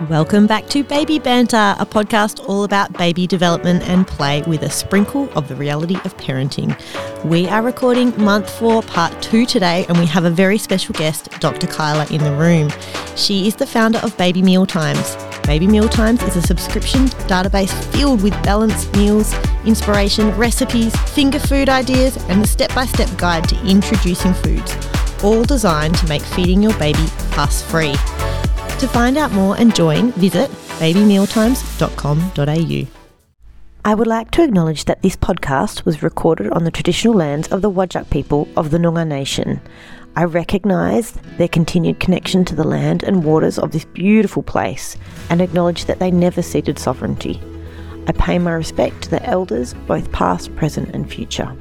Welcome back to Baby Banter, a podcast all about baby development and play with a sprinkle of the reality of parenting. We are recording month four, part two today, and we have a very special guest, Dr. Kyla, in the room. She is the founder of Baby Mealtimes. Baby Mealtimes is a subscription database filled with balanced meals, inspiration, recipes, finger food ideas, and a step by step guide to introducing foods, all designed to make feeding your baby fuss free. To find out more and join, visit babymealtimes.com.au. I would like to acknowledge that this podcast was recorded on the traditional lands of the Whadjuk people of the Noongar Nation. I recognise their continued connection to the land and waters of this beautiful place and acknowledge that they never ceded sovereignty. I pay my respect to the elders, both past, present, and future.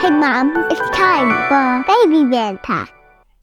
Hey Mum, it's time for Baby Banter.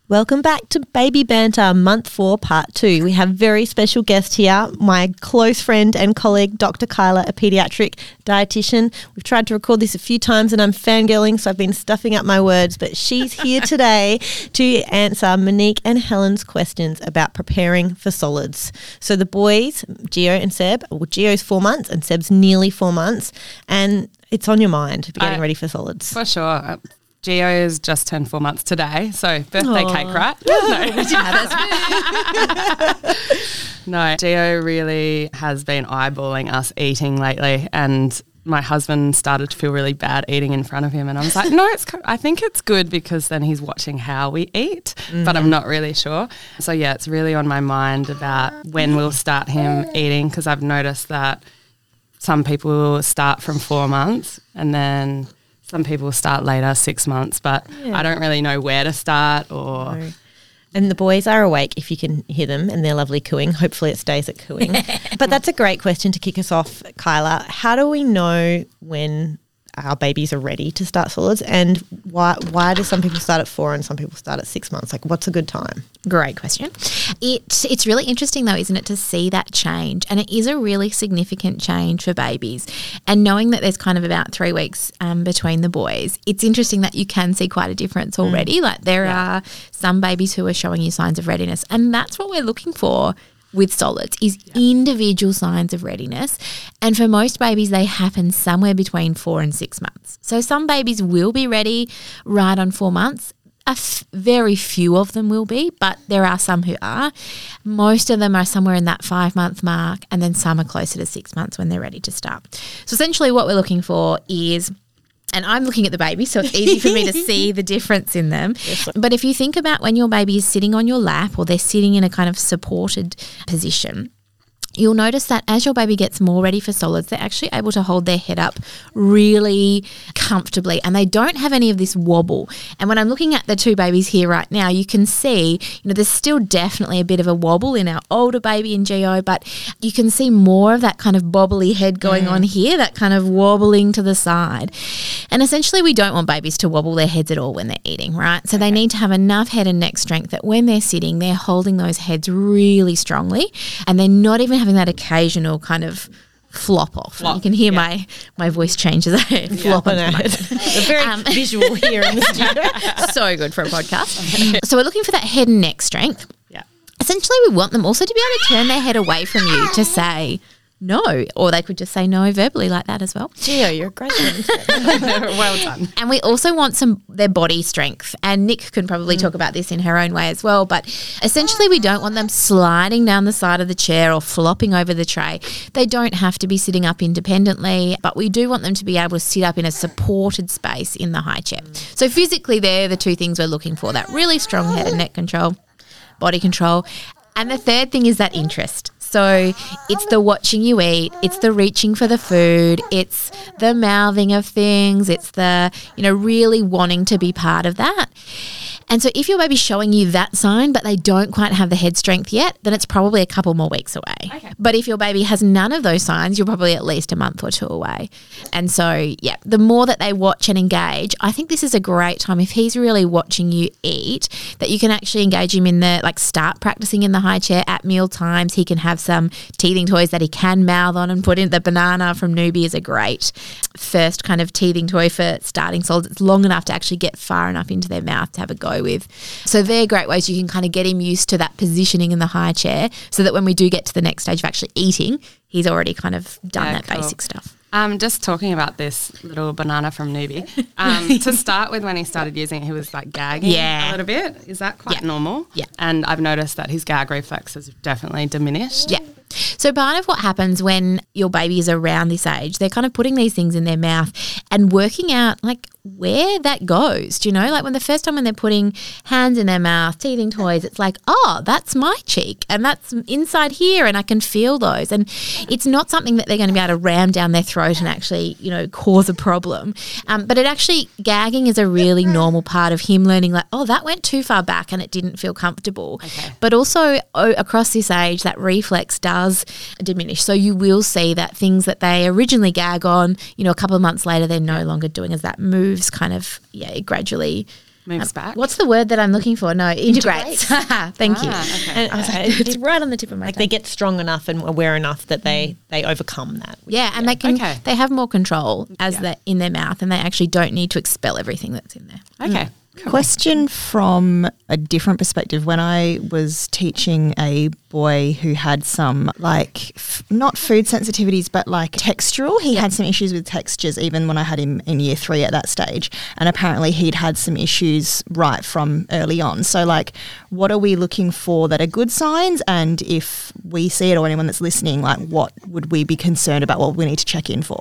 Welcome back to Baby Banter, month four, part two. We have very special guest here, my close friend and colleague, Dr. Kyla, a pediatric dietitian. We've tried to record this a few times and I'm fangirling, so I've been stuffing up my words, but she's here today to answer Monique and Helen's questions about preparing for solids. So the boys, Geo and Seb, well, Geo's four months and Seb's nearly four months, and it's on your mind getting I- ready for solids. For sure. Geo has just turned four months today, so birthday Aw. cake, right? no. no, Geo really has been eyeballing us eating lately, and my husband started to feel really bad eating in front of him, and I was like, no, it's. co- I think it's good because then he's watching how we eat, but I'm not really sure. So yeah, it's really on my mind about when we'll start him eating because I've noticed that some people start from four months and then some people start later, six months, but I don't really know where to start or. No. And the boys are awake if you can hear them and they're lovely cooing. Hopefully it stays at cooing. but that's a great question to kick us off, Kyla. How do we know when our babies are ready to start solids and why why do some people start at four and some people start at six months? Like what's a good time? Great question. It it's really interesting though, isn't it, to see that change, and it is a really significant change for babies. And knowing that there's kind of about three weeks um, between the boys, it's interesting that you can see quite a difference already. Like there are some babies who are showing you signs of readiness, and that's what we're looking for with solids is individual signs of readiness and for most babies they happen somewhere between 4 and 6 months. So some babies will be ready right on 4 months a f- very few of them will be, but there are some who are. Most of them are somewhere in that five month mark, and then some are closer to six months when they're ready to start. So, essentially, what we're looking for is and I'm looking at the baby, so it's easy for me to see the difference in them. But if you think about when your baby is sitting on your lap or they're sitting in a kind of supported position, you'll notice that as your baby gets more ready for solids, they're actually able to hold their head up really comfortably and they don't have any of this wobble. And when I'm looking at the two babies here right now, you can see, you know, there's still definitely a bit of a wobble in our older baby in Geo, but you can see more of that kind of bobbly head going mm. on here, that kind of wobbling to the side. And essentially, we don't want babies to wobble their heads at all when they're eating, right? So they need to have enough head and neck strength that when they're sitting, they're holding those heads really strongly and they're not even having that occasional kind of flop off. Flop, you can hear my my voice change as I flop I onto know. my It's very Um, visual here in the studio. so good for a podcast. so we're looking for that head and neck strength. Yeah. Essentially, we want them also to be able to turn their head away from you to say no, or they could just say no verbally like that as well. Geo, oh, you're a great well done. And we also want some their body strength. And Nick can probably mm. talk about this in her own way as well. But essentially, we don't want them sliding down the side of the chair or flopping over the tray. They don't have to be sitting up independently, but we do want them to be able to sit up in a supported space in the high chair. So physically, they're the two things we're looking for: that really strong head and neck control, body control, and the third thing is that interest. So it's the watching you eat, it's the reaching for the food, it's the mouthing of things, it's the, you know, really wanting to be part of that. And so if your baby's showing you that sign, but they don't quite have the head strength yet, then it's probably a couple more weeks away. But if your baby has none of those signs, you're probably at least a month or two away. And so, yeah, the more that they watch and engage, I think this is a great time if he's really watching you eat that you can actually engage him in the like start practicing in the high chair at meal times. He can have some teething toys that he can mouth on and put in. The banana from Newbie is a great first kind of teething toy for starting solids. It's long enough to actually get far enough into their mouth to have a go with. So they're great ways you can kind of get him used to that positioning in the high chair so that when we do get to the next stage of actually eating, he's already kind of done Yeah, that cool. basic stuff. Um, just talking about this little banana from Newbie. Um, to start with, when he started using it, he was like gagging Yeah. a little bit. Is that quite Yeah. normal? Yeah. And I've noticed that his gag reflex has definitely diminished. Yeah. So part of what happens when your baby is around this age, they're kind of putting these things in their mouth and working out like where that goes. Do you know? Like when the first time when they're putting hands in their mouth, teething toys, it's like, oh, that's my cheek and that's inside here and I can feel those. And it's not something that they're going to be able to ram down their throat and actually, you know, cause a problem. Um, but it actually, gagging is a really normal part of him learning like, oh, that went too far back and it didn't feel comfortable. Okay. But also o- across this age, that reflex does diminish. So you will see that things that they originally gag on, you know, a couple of months later, they're no longer doing as that moves kind of, yeah, it gradually. Moves back. What's the word that I'm looking for? No, integrates. Thank you. Ah, okay. And, uh, It's right on the tip of my like tongue. they get strong enough and aware enough that they they overcome that. yeah, and they can Okay. they have more control as Yeah. they're in their mouth, and they actually don't need to expel everything that's in there. Okay. Question from a different perspective. When I was teaching a boy who had some, like, f- not food sensitivities, but like textural, he had some issues with textures even when I had him in year three at that stage. And apparently he'd had some issues right from early on. So, like, what are we looking for that are good signs? And if we see it or anyone that's listening, like, what would we be concerned about? What we need to check in for?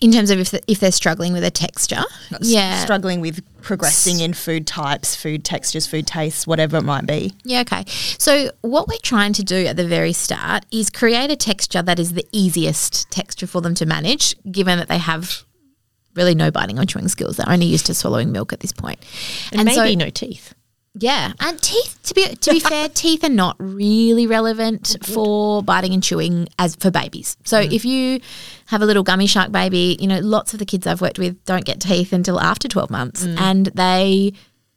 In terms of if, if they're struggling with a texture, yeah, Struggling with progressing in food types, food textures, food tastes, whatever it might be. Yeah, okay. So, what we're trying to do at the very start is create a texture that is the easiest texture for them to manage, given that they have really no biting or chewing skills. They're only used to swallowing milk at this point. And, maybe so, no teeth. yeah, and teeth. To be to be fair, teeth are not really relevant for biting and chewing as for babies. So if you have a little gummy shark baby, you know, lots of the kids I've worked with don't get teeth until after twelve months, mm. and they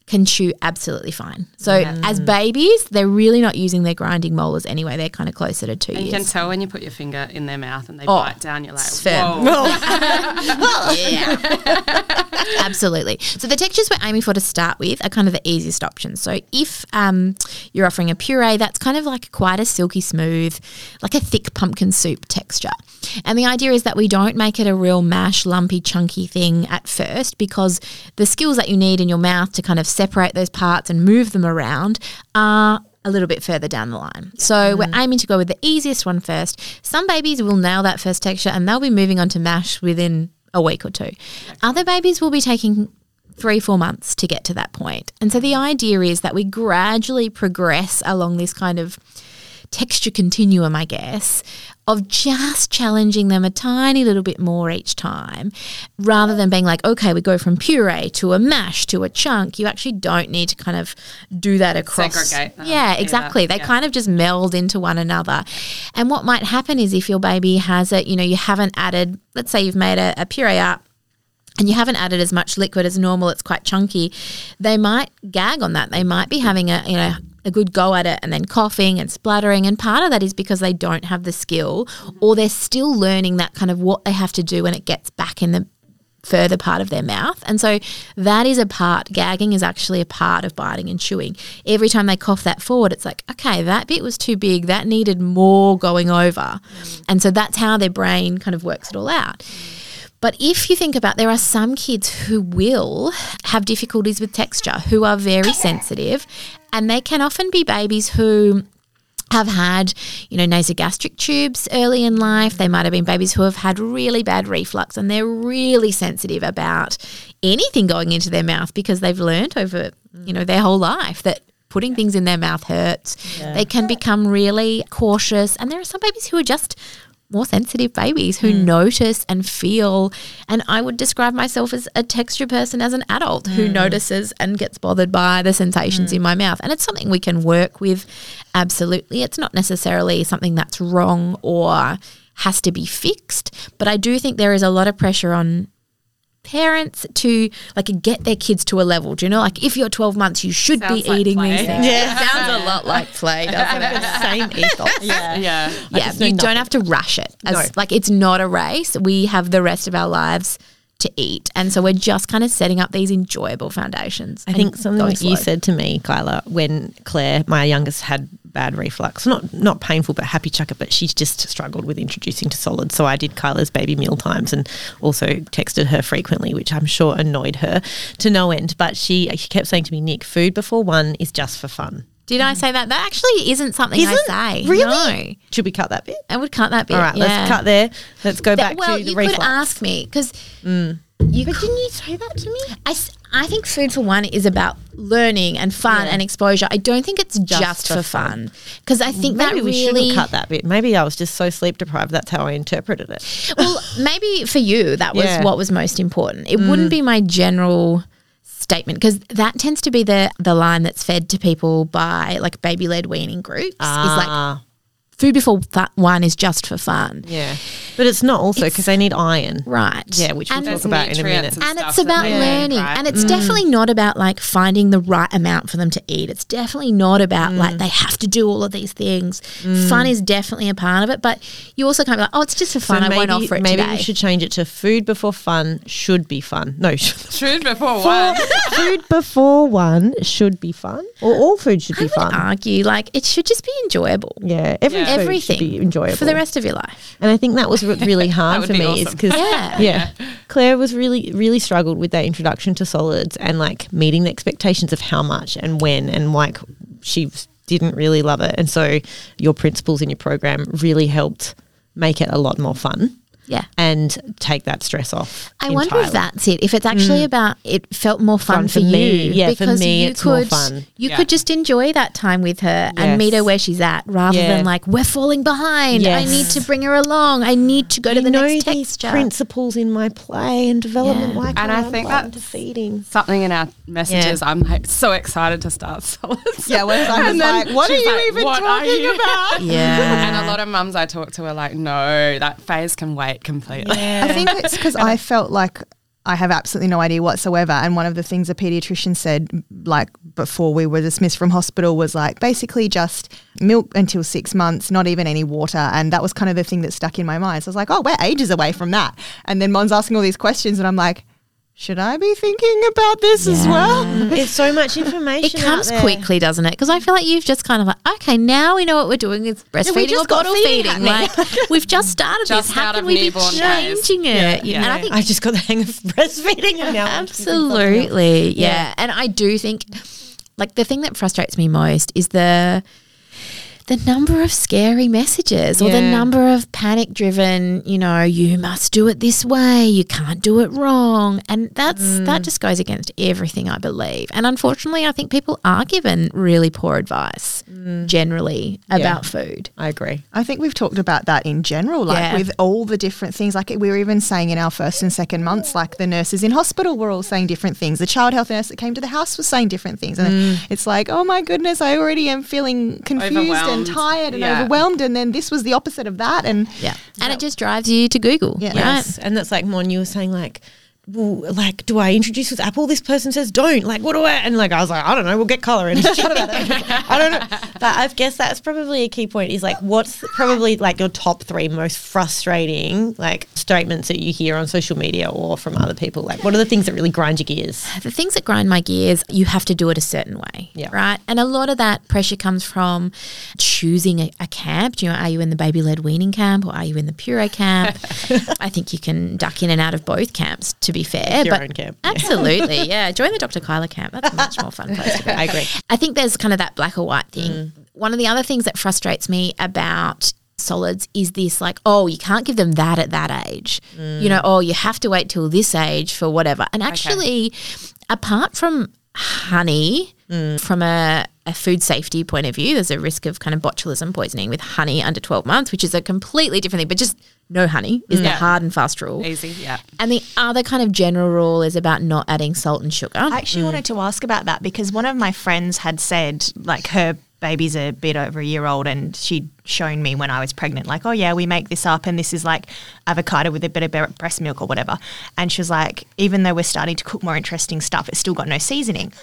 can chew absolutely fine. So as babies, they're really not using their grinding molars anyway. They're kind of closer to two And you can tell when you put your finger in their mouth and they Oh, bite down, you're like, it's firm. whoa. yeah. Absolutely. So the textures we're aiming for to start with are kind of the easiest options. So if um, you're offering a puree, that's kind of like quite a silky smooth, like a thick pumpkin soup texture. And the idea is that we don't make it a real mash, lumpy, chunky thing at first because the skills that you need in your mouth to kind of separate those parts and move them around are a little bit further down the line. So we're mm. aiming to go with the easiest one first. Some babies will nail that first texture and they'll be moving on to mash within a week or two. Other babies will be taking three, four months to get to that point. And so the mm. idea is that we gradually progress along this kind of texture continuum, I guess, of just challenging them a tiny little bit more each time rather than being like, okay, we go from puree to a mash to a chunk. You actually don't need to kind of do that across. Segregate them Yeah, exactly. They Yeah. kind of just meld into one another. And what might happen is if your baby has it, you know, you haven't added, let's say you've made a, a puree up and you haven't added as much liquid as normal, it's quite chunky, they might gag on that. They might be having a, you know, a good go at it and then coughing and spluttering. And part of that is because they don't have the skill or they're still learning that kind of what they have to do when it gets back in the further part of their mouth. And so that is a part, gagging is actually a part of biting and chewing. Every time they cough that forward, it's like, okay, that bit was too big, that needed more going over. And so that's how their brain kind of works it all out. But if you think about there are some kids who will have difficulties with texture, who are very sensitive, and they can often be babies who have had, you know, nasogastric tubes early in life. They might have been babies who have had really bad reflux and they're really sensitive about anything going into their mouth because they've learned over, you know, their whole life that putting things in their mouth hurts. They can become really cautious and there are some babies who are just more sensitive babies who hmm. notice and feel. And I would describe myself as a texture person as an adult who hmm. notices and gets bothered by the sensations hmm. in my mouth. And it's something we can work with. Absolutely. It's not necessarily something that's wrong or has to be fixed. But I do think there is a lot of pressure on parents to like get their kids to a level. Do you know, like if you're 12 months, you should Sounds be like eating play. these things. Yeah. It sounds a lot like play, doesn't it? Same ethos. Yeah. Yeah. yeah, just know you don't have to rush it. As, No. Like it's not a race. We have the rest of our lives to eat, and so we're just kind of setting up these enjoyable foundations. I think something that you slow. said to me, Kyla, when Claire, my youngest, had bad reflux. Not not painful, but happy chucker. But she just struggled with introducing to solids. So I did Kyla's baby meal times and also texted her frequently, which I'm sure annoyed her to no end. But she she kept saying to me, Nick, food before one is just for fun. Did I say that? That actually isn't something Isn't? I say. Really? No. Should we cut that bit? I would cut that bit. All right, yeah. let's cut there. Let's go That- back well, to the you reflux. could ask me because Mm. you but could, didn't you say that to me? I, s- I think food for one is about learning and fun and exposure. I don't think it's just, for for fun because I think Maybe that we really shouldn't cut that bit. Maybe I was just so sleep deprived. That's how I interpreted it. well, maybe for you that was Yeah. what was most important. It wouldn't be my general statement because that tends to be the the line that's fed to people by like baby led weaning groups. Is like Ah, food before fu- one is just for fun, yeah, but it's not also because they need iron. right? Yeah, which we'll And- talk about in a minute. nutrients and it's about they need, learning right? and it's mm. definitely not about like finding the right amount for them to eat it's definitely not about like mm. they have to do all of these things mm. fun is definitely a part of it but you also can't be like oh it's just for fun So i won't offer it maybe today we should change it to food before fun should be fun. No, Food before one. food before one should be fun, or all food should I be would fun. argue like it should just be enjoyable Yeah, every Yeah. Food everything should be enjoyable. for the rest of your life. And I think that was really hard for be me, is awesome. because Yeah. yeah, Claire was really really struggled with that introduction to solids and like meeting the expectations of how much and when and like she didn't really love it, and so your principles in your program really helped make it a lot more fun yeah and take that stress off. I wonder if that's it. If it's actually mm. about it felt more fun, Fun for, for you. me. Yeah, for because me you it's more could fun. you Yeah. could just enjoy that time with her and meet her where she's at, rather Yeah. than like we're falling behind. I need to bring her along. I need to go to the know next these texture. principles in my play and development. Yeah. Why And can't I I think apply that's- feeding. Something in our messages. I'm like so excited to start solids. Yeah, whereas I was like, what are you like, even talking you?" about? Yeah. And a lot of mums I talk to are like, no, that phase can wait completely. I think it's because I felt like I have absolutely no idea whatsoever. And one of the things a pediatrician said, like before we were dismissed from hospital, was like basically just milk until six months, not even any water. And that was kind of the thing that stuck in my mind. So I was like, oh, we're ages away from that. And then Mon's asking all these questions, and I'm like, should I be thinking about this as well? It's so much information. It comes out there. quickly, doesn't it? Because I feel like you've just kind of like, okay, now we know what we're doing with breastfeeding or just got bottle feeding feeding. happening. Like we've just started Just this. How can we be newborn days. changing it? Yeah. know, And I think I just got the hang of breastfeeding and now I'm thinking something else. Absolutely. Yeah. And I do think like the thing that frustrates me most is the the number of scary messages or the number of panic driven, you know, you must do it this way, you can't do it wrong. And that's Mm. that just goes against everything I believe. And unfortunately, I think people are given really poor advice Mm. generally about food. I agree. I think we've talked about that in general, like Yeah. with all the different things. Like we were even saying in our first and second months, like the nurses in hospital were all saying different things. The child health nurse that came to the house was saying different things. And it's like, oh my goodness, I already am feeling confused and tired and Yeah. overwhelmed. And then this was the opposite of that. And Yeah. And it just drives you to Google. Yeah. Right? Yes, and that's like Mon. You were saying like. Well, like, do I introduce with apple? This person says don't. Like, what do I? And like, I was like, I don't know. We'll get Kyla and chat about it. I don't know. But I guess that's probably a key point. Is like, what's probably like your top three most frustrating like statements that you hear on social media or from other people? Like, what are the things that really grind your gears? the things that grind my gears, you have to do it a certain way, Yeah. right? And a lot of that pressure comes from choosing a, a camp. Do you know, are you in the baby led weaning camp or are you in the puree camp? I think you can duck in and out of both camps. To be fair, Your but own camp, absolutely, yeah. Join the Dr. Kyla camp. That's a much more fun place to be. I agree. I think there's kind of that black or white thing. Mm. One of the other things that frustrates me about solids is this like, oh, you can't give them that at that age. Mm. You know, oh, you have to wait till this age for whatever. And actually, apart from honey, Mm. From a, a food safety point of view, there's a risk of kind of botulism poisoning with honey under 12 months, which is a completely different thing, but just no honey is the hard and fast rule. Easy, yeah. And the other kind of general rule is about not adding salt and sugar. I actually mm. wanted to ask about that because one of my friends had said, like, her baby's a bit over a year old, and she'd shown me when I was pregnant, like, oh, yeah, we make this up, and this is like avocado with a bit of breast milk or whatever. And she was like, even though we're starting to cook more interesting stuff, it's still got no seasoning.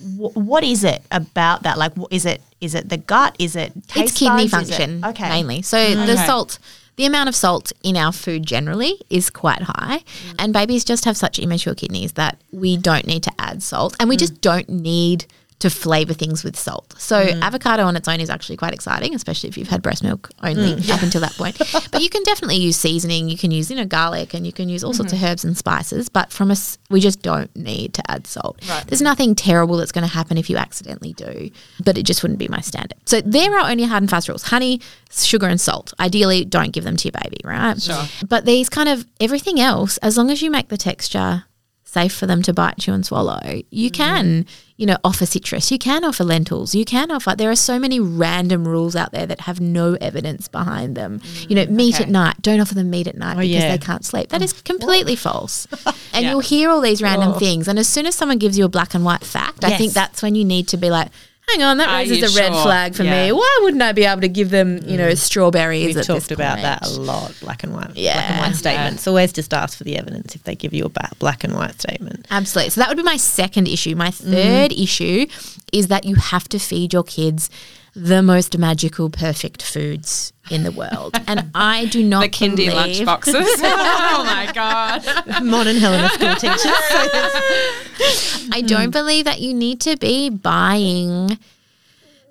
Wh- what is it about that? Like, wh- is it is it the gut? Is it taste it's kidney buds? Is it- function okay. mainly. So the salt, the amount of salt in our food generally is quite high, mm. and babies just have such immature kidneys that we don't need to add salt, and we mm. just don't need to flavor things with salt. So mm. avocado on its own is actually quite exciting, especially if you've had breast milk only mm. up until that point. but you can definitely use seasoning. You can use you know garlic, and you can use all sorts of mm-hmm. herbs and spices. But from us, we just don't need to add salt. There's nothing terrible that's going to happen if you accidentally do, but it just wouldn't be my standard. So there are only hard and fast rules: honey, sugar, and salt. Ideally, don't give them to your baby, right? Sure. But these kind of everything else, as long as you make the texture safe for them to bite, chew, and swallow, you mm-hmm. can, you know, offer citrus, you can offer lentils, you can offer. There are so many random rules out there that have no evidence behind them. Mm, you know, meat at night, don't offer them meat at night oh, because yeah. they can't sleep. That oh. is completely false. And you'll hear all these random oh. things. And as soon as someone gives you a black and white fact, I think that's when you need to be like, hang on, that raises a red sure? flag for Yeah. me. Why wouldn't I be able to give them, you know, mm. strawberries We've talked about point? that a lot, black and white. yeah. black and white statements. Always just ask for the evidence if they give you a black and white statement. Absolutely. So that would be my second issue. My third mm. issue is that you have to feed your kids the most magical, perfect foods in the world. And I do not The kindy lunch boxes. oh my God. Modern Helena school teachers. I don't hmm. believe that you need to be buying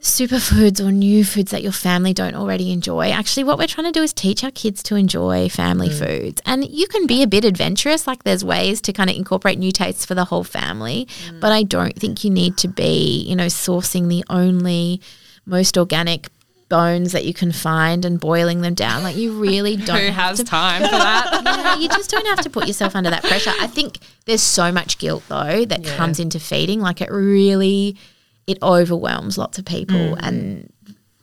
superfoods or new foods that your family don't already enjoy. Actually, what we're trying to do is teach our kids to enjoy family hmm. foods. And you can be a bit adventurous, like there's ways to kind of incorporate new tastes for the whole family. Hmm. But I don't think you need to be, you know, sourcing the only most organic bones that you can find and boiling them down. Like you really don't Who have has to time for that? yeah, you just don't have to put yourself under that pressure. I think there's so much guilt though that comes into feeding. Like it really, it overwhelms lots of people, mm. and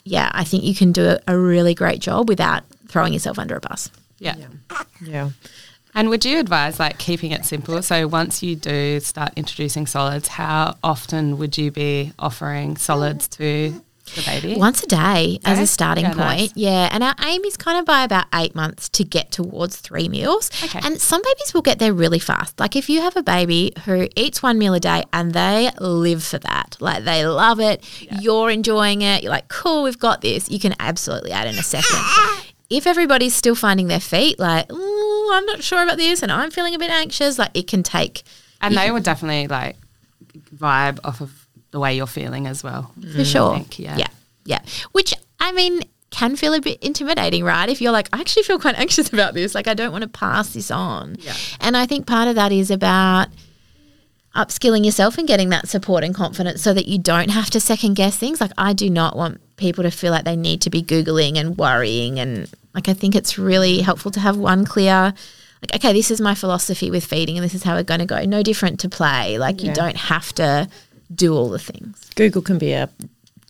yeah, I think you can do a, a really great job without throwing yourself under a bus. Yeah. yeah. And would you advise like keeping it simple? So once you do start introducing solids, how often would you be offering solids to the baby? Once a day as a starting Yeah, point. nice. Yeah. And our aim is kind of by about eight months to get towards three meals. Okay. And some babies will get there really fast. Like if you have a baby who eats one meal a day and they live for that, like they love it, you're enjoying it, you're like, cool, we've got this, you can absolutely add in a second. if everybody's still finding their feet, like, oh, I'm not sure about this and I'm feeling a bit anxious, like it can take and they would definitely like vibe off of the way you're feeling as well. for mm. sure. think, yeah. yeah, yeah. Which I mean can feel a bit intimidating, right? If you're like, I actually feel quite anxious about this, like I don't want to pass this on. Yeah. And I think part of that is about upskilling yourself and getting that support and confidence so that you don't have to second guess things. Like I do not want people to feel like they need to be googling and worrying and like I think it's really helpful to have one clear like okay, this is my philosophy with feeding and this is how we're going to go. No different to play. Like you don't have to do all the things. Google can be a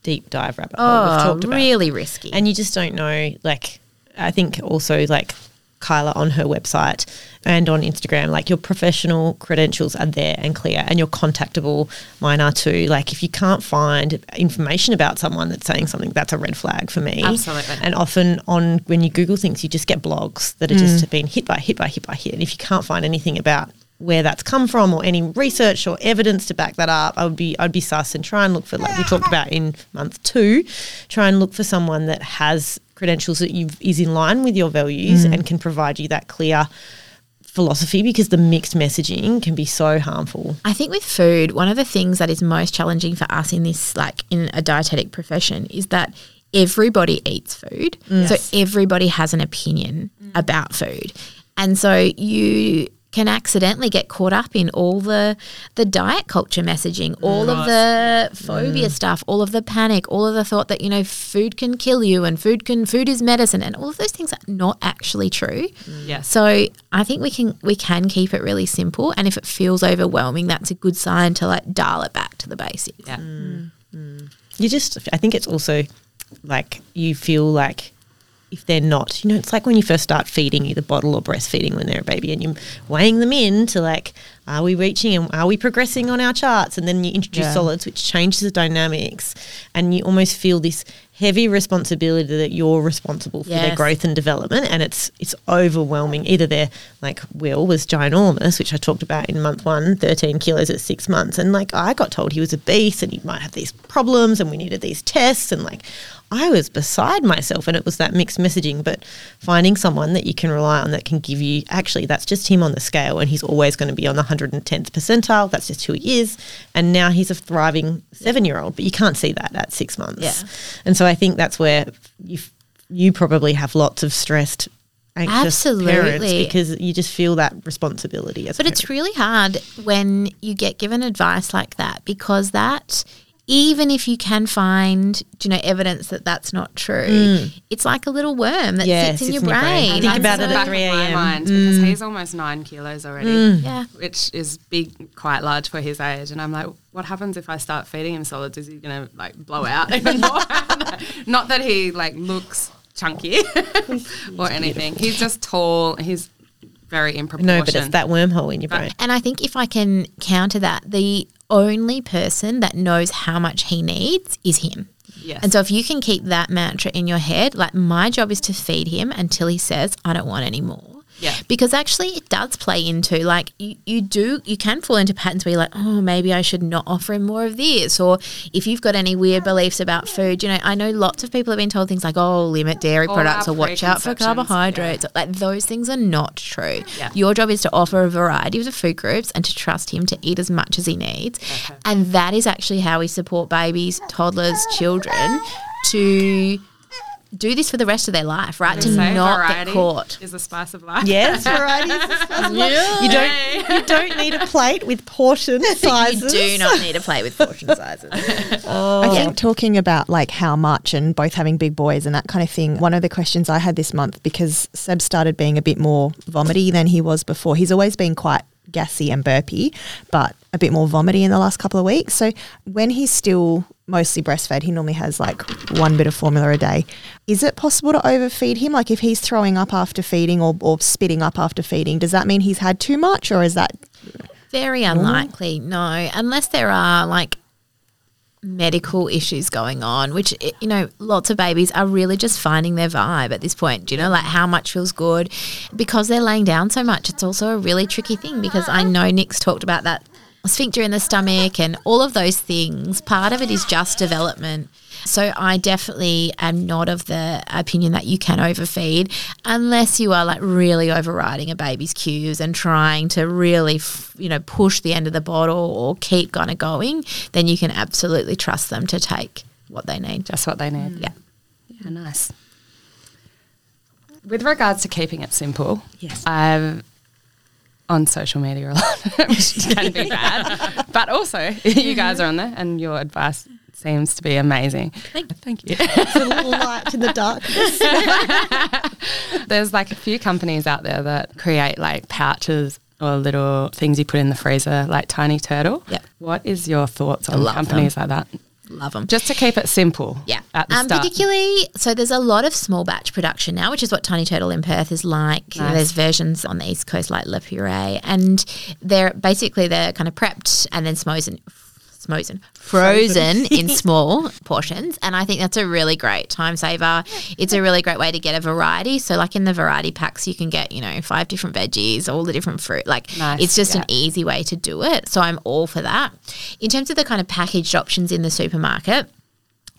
deep dive rabbit hole. We've Oh, talked about really risky. and you just don't know like i think also like kyla on her website and on instagram like your professional credentials are there and clear and you're contactable mine are too like if you can't find information about someone that's saying something that's a red flag for me Absolutely. and often on when you google things you just get blogs that are just mm. been hit by hit by hit by hit and if you can't find anything about where that's come from or any research or evidence to back that up, I would be I'd be sus and try and look for like we talked about in month two, try and look for someone that has credentials that you is in line with your values mm. and can provide you that clear philosophy because the mixed messaging can be so harmful. I think with food, one of the things that is most challenging for us in this, like in a dietetic profession, is that everybody eats food. So everybody has an opinion mm. about food. And so you can accidentally get caught up in all the the diet culture messaging, all of the phobia mm. stuff, all of the panic, all of the thought that you know food can kill you and food can food is medicine, and all of those things are not actually true. Mm. Yes. So I think we can we can keep it really simple, and if it feels overwhelming, that's a good sign to like dial it back to the basics. Yeah. Mm. You just, I think it's also like you feel like if they're not, you know, it's like when you first start feeding either bottle or breastfeeding when they're a baby and you're weighing them in to like, are we reaching and are we progressing on our charts? And then you introduce Yeah. solids, which changes the dynamics. And you almost feel this heavy responsibility that you're responsible for their growth and development. And it's it's overwhelming. Either their like Will was ginormous, which I talked about in month one, 13 kilos at six months. And like I got told he was obese and he might have these problems and we needed these tests and like I was beside myself and it was that mixed messaging, but finding someone that you can rely on that can give you actually that's just him on the scale and he's always going to be on the 110th percentile. That's just who he is. And now he's a thriving seven year old, but you can't see that at six months. Yeah. And so I think that's where you you probably have lots of stressed, anxious parents Absolutely. because you just feel that responsibility But it's really hard when you get given advice like that because that, even if you can find, you know, evidence that that's not true, mm. it's like a little worm that Yeah, sits in your in your brain. brain. Think And about it so- at back 3 of a.m. mind because mm. he's almost nine kilos already, mm. Yeah. which is big, quite large for his age. And I'm like, what happens if I start feeding him solids? Is he gonna like blow out even more? Not that he like looks chunky or anything. He's just tall. He's very in proportion. no, but it's that wormhole in your brain. And I think if I can counter that, the only person that knows how much he needs is him. Yes. And so if you can keep that mantra in your head, like my job is to feed him until he says, I don't want any more. Yeah. Because actually it does play into like you, you do you can fall into patterns where you're like, oh maybe I should not offer him more of this. Or if you've got any weird beliefs about food, you know, I know lots of people have been told things like, Oh, limit dairy All products or watch out for carbohydrates. Like those things are not true. Yeah. Your job is to offer a variety of the food groups and to trust him to eat as much as he needs. And that is actually how we support babies, toddlers, children to do this for the rest of their life, right? To Say not variety get caught. is a spice of life. Yes, varieties. You don't you don't need a plate with portion sizes. You do not need a plate with portion sizes. Oh. I think talking about like how much and both having big boys and that kind of thing, one of the questions I had this month because Seb started being a bit more vomity than he was before. He's always been quite gassy and burpy, but a bit more vomity in the last couple of weeks. So when he's still mostly breastfed, he normally has like one bit of formula a day. Is it possible to overfeed him? Like if he's throwing up after feeding or, or spitting up after feeding, does that mean he's had too much or is that Very unlikely, no, unless there are like medical issues going on, which you know, lots of babies are really just finding their vibe at this point. Do you know, like how much feels good because they're laying down so much? It's also a really tricky thing because I know Nick's talked about that sphincter in the stomach and all of those things. Part of it is just development. So I definitely am not of the opinion that you can overfeed unless you are like really overriding a baby's cues and trying to really, f- you know, push the end of the bottle or keep kind of going. Then you can absolutely trust them to take what they need. Just what they need. Yeah. Yeah, nice. With regards to keeping it simple, Yes. I've on social media a lot, which can be bad, but also you guys are on there, and your advice seems to be amazing. Thank- Thank you. It's a little light in the darkness. There's like a few companies out there that create like pouches or little things you put in the freezer, like Tiny Turtle. Yep. What is your thoughts on love companies like that? Love them. Just to keep it simple. Yeah. At the um, start. Particularly, so there's a lot of small batch production now, which is what Tiny Turtle in Perth is like. Nice. There's versions on the East Coast like Le Puree, and they're basically they're kind of prepped and then smozen. Smozen, frozen in small portions, and I think that's a really great time saver. It's a really great way to get a variety. So, like in the variety packs, you can get you know five different veggies, all the different fruit. Like Nice, it's just yeah. an easy way to do it. So I'm all for that. In terms of the kind of packaged options in the supermarket,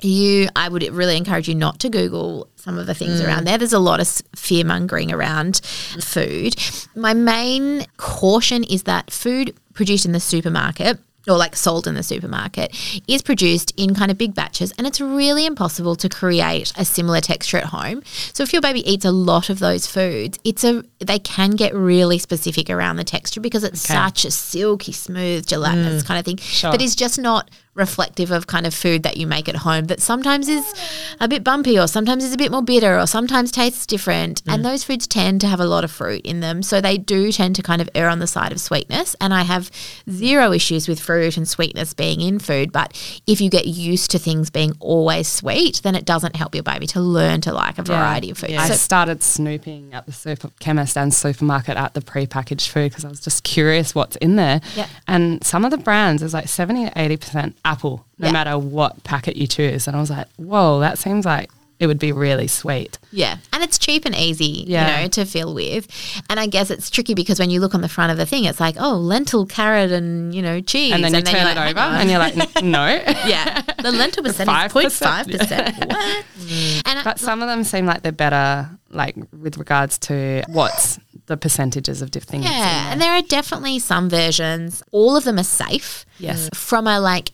you i would really encourage you not to google some of the things around mm. there there's a lot of fear mongering around food my main caution is that food produced in the supermarket or like sold in the supermarket is produced in kind of big batches and it's really impossible to create a similar texture at home. So if your baby eats a lot of those foods, it's a they can get really specific around the texture because it's Okay. such a silky smooth gelatinous mm. kind of thing Sure. that is just not reflective of kind of food that you make at home that sometimes is a bit bumpy or sometimes is a bit more bitter or sometimes tastes different. And mm. those foods tend to have a lot of fruit in them. So they do tend to kind of err on the side of sweetness. And I have zero issues with fruit and sweetness being in food. But if you get used to things being always sweet then it doesn't help your baby to learn to like a variety of food. I so started snooping at the super chemist and supermarket at the pre-packaged food because I was just curious what's in there. Yeah. And some of the brands is like 70 or 80% apple, no Yeah. matter what packet you choose. And I was like, whoa, that seems like it would be really sweet. Yeah, and it's cheap and easy, Yeah. you know, to fill with. And I guess it's tricky because when you look on the front of the thing, it's like, oh, lentil, carrot, and you know, cheese. And then you you're turn it like, oh over and you're like, no. yeah, the lentil percentage is 5%. 0.5 percent. What? Mm. And I, But some of them seem like they're better, like with regards to what's the percentages of different things. in yeah, there. and there are definitely some versions. All of them are safe. Yes. From a like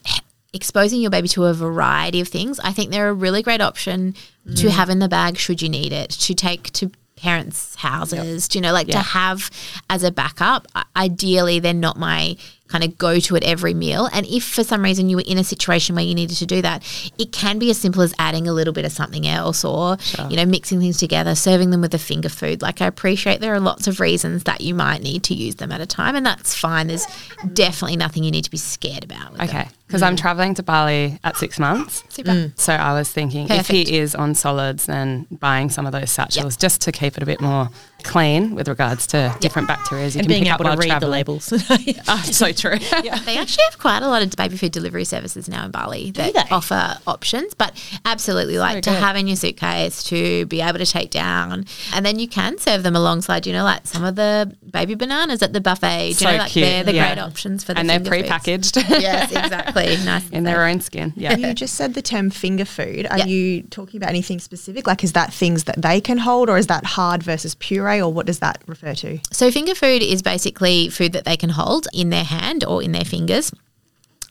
exposing your baby to a variety of things, I think they're a really great option to mm. have in the bag should you need it, to take to parents' houses, do you know, like to have as a backup. Ideally, they're not my kind of go to at every meal. And if for some reason you were in a situation where you needed to do that, it can be as simple as adding a little bit of something else or, you know, mixing things together, serving them with a finger food. Like I appreciate there are lots of reasons that you might need to use them at a time, and that's fine. There's definitely nothing you need to be scared about. With them. Okay, because I'm mm. traveling to Bali at six months. Super. Mm. So I was thinking if he is on solids, then buying some of those satchels just to keep it a bit more clean with regards to different bacteria you and can being pick up able to read traveling. the labels. Oh, so true. They actually have quite a lot of baby food delivery services now in Bali that offer options, but absolutely like to have in your suitcase to be able to take down. And then you can serve them alongside, you know, like some of the baby bananas at the buffet. Do you So know, like cute, they're the yeah. great options for the and they're finger foods. pre-packaged Yes, exactly. Nice. in their own skin. Yeah. You just said the term finger food. Are Yeah. you talking about anything specific? Like, is that things that they can hold, or is that hard versus puree, or what does that refer to? So finger food is basically food that they can hold in their hand or in their fingers.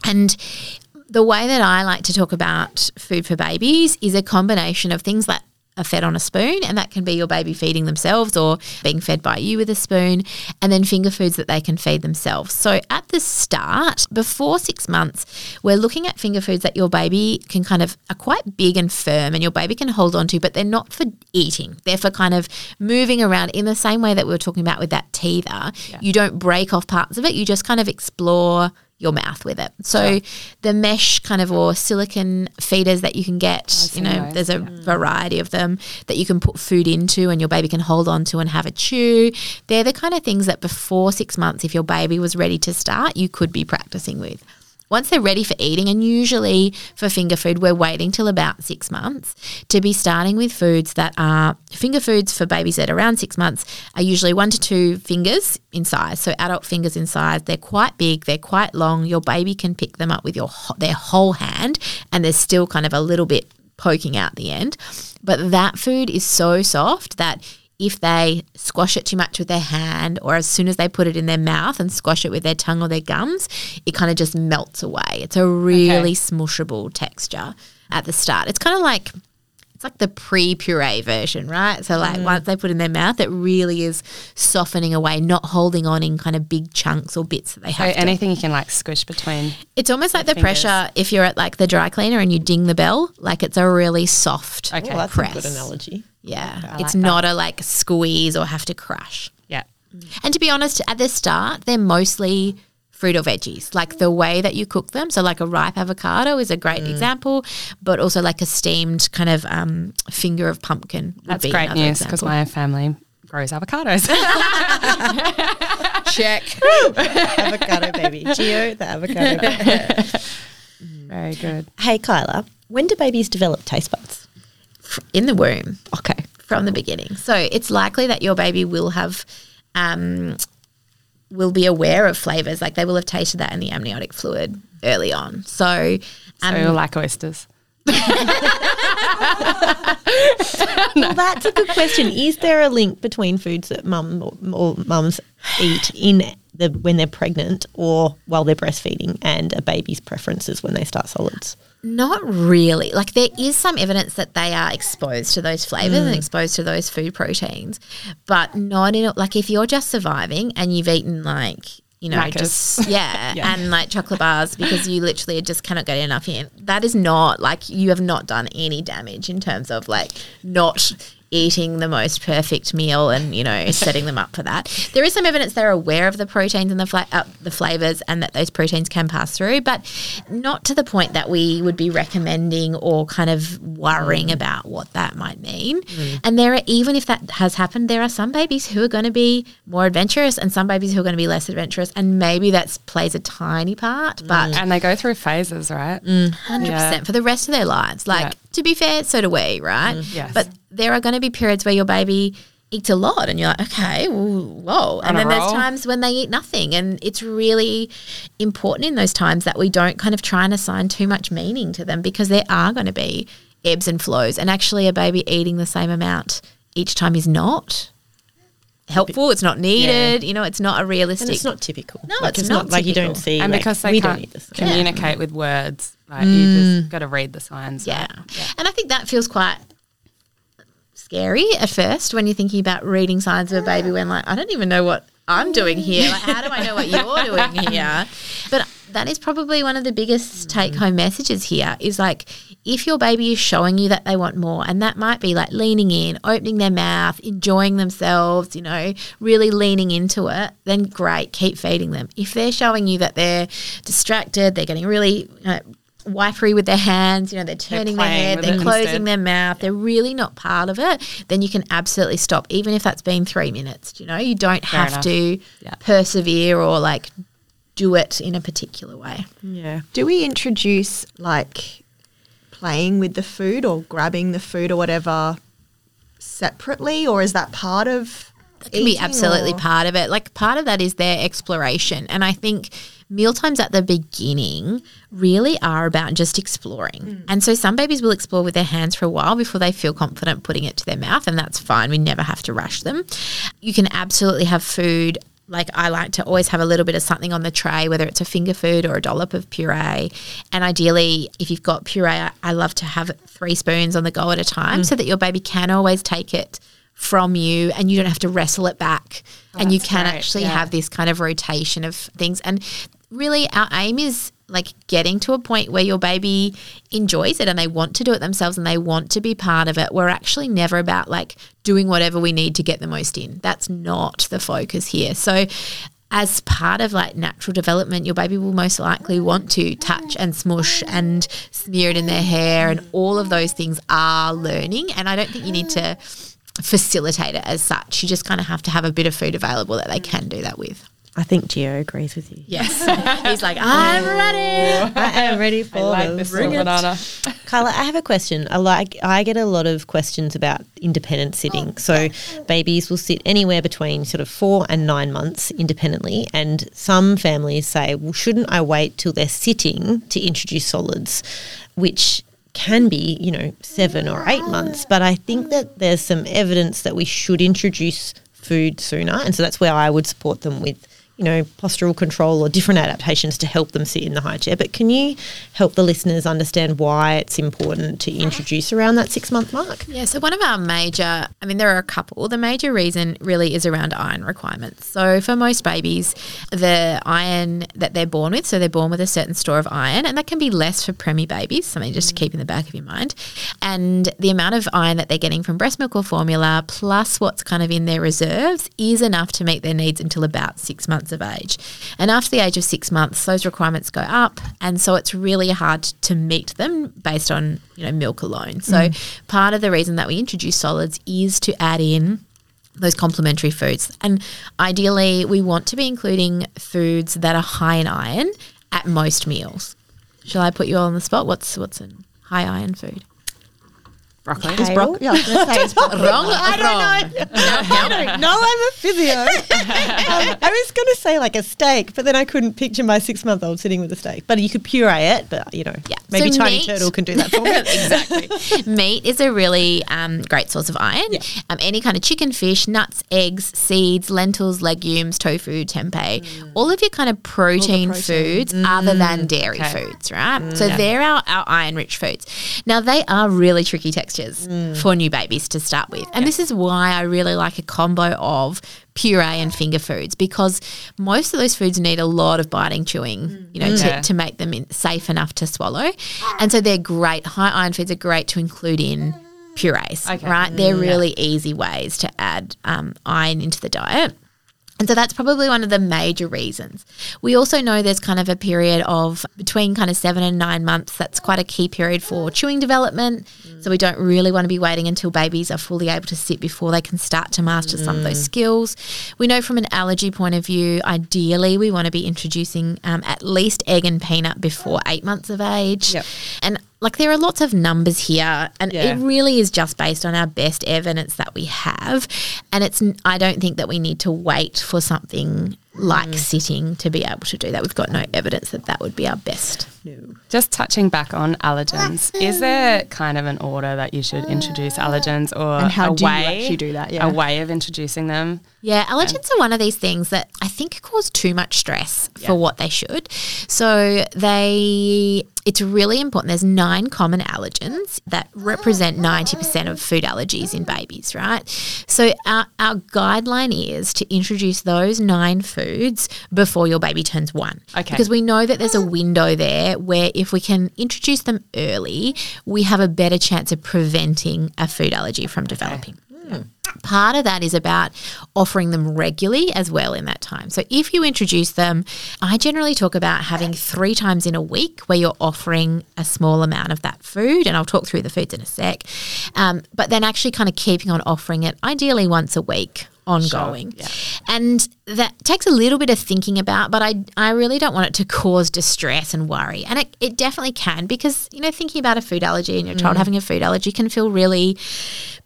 And the way that I like to talk about food for babies is a combination of things that are fed on a spoon, and that can be your baby feeding themselves or being fed by you with a spoon, and then finger foods that they can feed themselves. So at the start, before six months, we're looking at finger foods that your baby can kind of are quite big and firm, and your baby can hold on to, but they're not for eating. They're for kind of moving around in the same way that we were talking about with that teether. You don't break off parts of it; you just kind of explore your mouth with it. So the mesh kind of or silicon feeders that you can get, you know, those, there's a variety of them that you can put food into and your baby can hold on to and have a chew. They're the kind of things that before 6 months if your baby was ready to start, you could be practicing with. Once they're ready for eating, and usually for finger food, we're waiting till about six months to be starting with foods that are finger foods for babies are around six months are usually one to two fingers in size. So adult fingers in size. They're quite big, they're quite long. Your baby can pick them up with your their whole hand, and there's still kind of a little bit poking out the end. But that food is so soft that if they squash it too much with their hand or as soon as they put it in their mouth and squash it with their tongue or their gums, it kind of just melts away. It's a really smushable texture at the start. It's kind of like it's like the pre-puree version, right? So like mm. once they put it in their mouth, it really is softening away, not holding on in kind of big chunks or bits that they So have to anything you can like squish between. it's almost like the fingers. pressure if you're at like the dry cleaner and you ding the bell, like it's a really soft Okay. Well, that's press. a good analogy. Yeah, I it's like that. not a like squeeze or have to crush. Yeah. And to be honest, at the start, they're mostly fruit or veggies, like the way that you cook them. So, like a ripe avocado is a great example, but also like a steamed kind of um, finger of pumpkin. would That's be great news because my family grows avocados. Check. avocado baby. Geo, the avocado baby. Very good. Hey, Kyla, when do babies develop taste buds? in the womb Okay. from the beginning. So it's likely that your baby will have. Um, will be aware of flavors like they will have tasted that in the amniotic fluid early on so um, So like oysters. Well, that's a good question. Is there a link between foods that mum or, or mums eat in the when they're pregnant or while they're breastfeeding, and a baby's preferences when they start solids? Not really. Like there is some evidence that they are exposed to those flavors Mm. and exposed to those food proteins, but not in a, like if you're just surviving and you've eaten like you know Macca's. just yeah, Yeah. and like chocolate bars because you literally just cannot get enough in. That is not like you have not done any damage in terms of like not eating the most perfect meal and you know setting them up for that. There is some evidence they're aware of the proteins and the fla- uh, the flavors and that those proteins can pass through, but not to the point that we would be recommending or kind of worrying mm. about what that might mean. Mm. And there are even if that has happened, there are some babies who are going to be more adventurous and some babies who are going to be less adventurous, and maybe that plays a tiny part, mm. but. And they go through phases, right? Hundred Yeah. percent for the rest of their lives. Like Yeah. to be fair, so do we, right? Yes. But there are going to be periods where your baby eats a lot, and you're like, okay, well, whoa. And On a then there's times when they eat nothing, and it's really important in those times that we don't kind of try and assign too much meaning to them because there are going to be ebbs and flows, and actually, a baby eating the same amount each time is not helpful. It's not needed. You know, it's not a realistic. And it's not typical. No, like, it's not, not like you don't see. And like, because they we can't don't eat this. communicate with words, like you mm. just got to read the signs. Yeah. right? And I think that feels quite scary at first when you're thinking about reading signs of a baby when like I don't even know what I'm doing here. Like how do I know what you're doing here? But that is probably one of the biggest take home messages here is like if your baby is showing you that they want more and that might be like leaning in, opening their mouth, enjoying themselves, you know, really leaning into it, then great, keep feeding them. If they're showing you that they're distracted, they're getting really uh, wifery with their hands, you know, they're turning their head, they're closing instead. their mouth, they're really not part of it, then you can absolutely stop, even if that's been three minutes. You know, you don't Fair have enough. to Yeah. persevere or like do it in a particular way. Yeah. Do we introduce like playing with the food or grabbing the food or whatever separately, or is that part of? It can be absolutely or- part of it. Like part of that is their exploration. And I think mealtimes at the beginning really are about just exploring. Hmm. And so some babies will explore with their hands for a while before they feel confident putting it to their mouth, and that's fine. We never have to rush them. You can absolutely have food. Like I like to always have a little bit of something on the tray, whether it's a finger food or a dollop of puree. And ideally, if you've got puree, I, love to have three spoons on the go at a time hmm. so that your baby can always take it from you and you don't have to wrestle it back and oh, you can great, actually yeah. have this kind of rotation of things and really our aim is like getting to a point where your baby enjoys it and they want to do it themselves and they want to be part of it we're actually never about like doing whatever we need to get the most in that's not the focus here so as part of like natural development, your baby will most likely want to touch and smush and smear it in their hair, and all of those things are learning. And I don't think you need to facilitate it as such. You just kind of have to have a bit of food available that they can do that with. I think Gio agrees with you. Yes. He's like, I'm ready. I am ready for I like this. this Bring little banana. Kyla, I have a question. I like I get a lot of questions about independent sitting. Oh, so babies will sit anywhere between sort of four and nine months independently, and some families say, "Well, shouldn't I wait till they're sitting to introduce solids?" Which can be, you know, seven or eight months. But I think that there's some evidence that we should introduce food sooner, and so that's where I would support them with you know, postural control or different adaptations to help them sit in the high chair. But can you help the listeners understand why it's important to introduce around that six month mark? Yeah, so one of our major, I mean, there are a couple. The major reason really is around iron requirements. So for most babies, the iron that they're born with, so they're born with a certain store of iron, and that can be less for preemie babies, something just to keep in the back of your mind. And the amount of iron that they're getting from breast milk or formula, plus what's kind of in their reserves, is enough to meet their needs until about six months of age. And after the age of six months, those requirements go up, and so it's really hard to meet them based on you know milk alone. So mm. part of the reason that we introduce solids is to add in those complementary foods, and ideally we want to be including foods that are high in iron at most meals. Shall I put you all on the spot? What's what's a high iron food? Broccoli. Kale? Brock- yeah, I was going to say it's broccoli. Wrong. Wrong. no, I'm a physio. um, I was going to say like a steak, but then I couldn't picture my six month old sitting with a steak. But you could puree it, but you know, Yeah. maybe So Tiny meat- Turtle can do that for me. exactly. Meat is a really um, great source of iron. Um, any kind of chicken, fish, nuts, eggs, seeds, lentils, legumes, tofu, tempeh, all of your kind of protein, foods other than dairy Okay. foods, right? so they're our, our iron rich foods. Now, they are really tricky textures Mm. for new babies to start with. And this is why I really like a combo of puree and finger foods because most of those foods need a lot of biting, chewing, mm. you know, Yeah. to, to make them in, safe enough to swallow. And so they're great. High iron foods are great to include in purees, Okay. right? They're mm. really easy ways to add um, iron into the diet. And so that's probably one of the major reasons. We also know there's kind of a period of between kind of seven and nine months. That's quite a key period for chewing development. So we don't really want to be waiting until babies are fully able to sit before they can start to master some of those skills. We know from an allergy point of view, ideally we want to be introducing um, at least egg and peanut before eight months of age. Yep. And like there are lots of numbers here, and Yeah. it really is just based on our best evidence that we have. And it's i don't think that we need to wait for something like mm. sitting to be able to do that. We've got no evidence that that would be our best. Just touching back on allergens, is there kind of an order that you should introduce uh, allergens or And how a do you actually do that? Yeah. a way of introducing them? Yeah, allergens are one of these things that I think cause too much stress for what they should. So they it's really important. There's nine common allergens that represent 90% of food allergies in babies, right? So our, our guideline is to introduce those nine foods before your baby turns one. Okay. Because we know that there's a window there where if we can introduce them early, we have a better chance of preventing a food allergy from developing. Part of that is about offering them regularly as well in that time. So if you introduce them, I generally talk about having three times in a week where you're offering a small amount of that food, and I'll talk through the foods in a sec. Um, but then actually kind of keeping on offering it ideally once a week ongoing. yeah. And that takes a little bit of thinking about, but I, I really don't want it to cause distress and worry. And it, it definitely can because, you know, thinking about a food allergy and your child mm. having a food allergy can feel really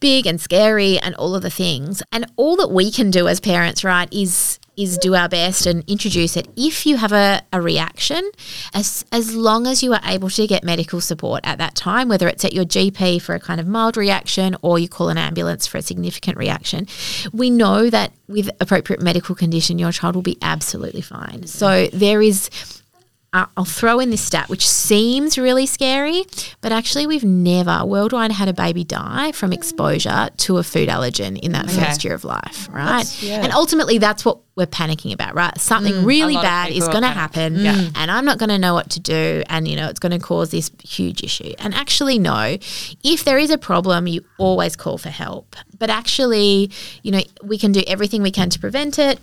big and scary and all of the things. And all that we can do as parents, right, is is do our best and introduce it if you have a, a reaction as as long as you are able to get medical support at that time whether it's at your GP for a kind of mild reaction or you call an ambulance for a significant reaction. We know that with appropriate medical condition your child will be absolutely fine. So there is I'll throw in this stat, which seems really scary, but actually, we've never worldwide had a baby die from exposure to a food allergen in that first year of life, right? And ultimately, that's what we're panicking about, right? Something really bad is going to happen, Yeah. and I'm not going to know what to do, and you know, it's going to cause this huge issue. And actually, no, if there is a problem, you always call for help. But actually, you know, we can do everything we can to prevent it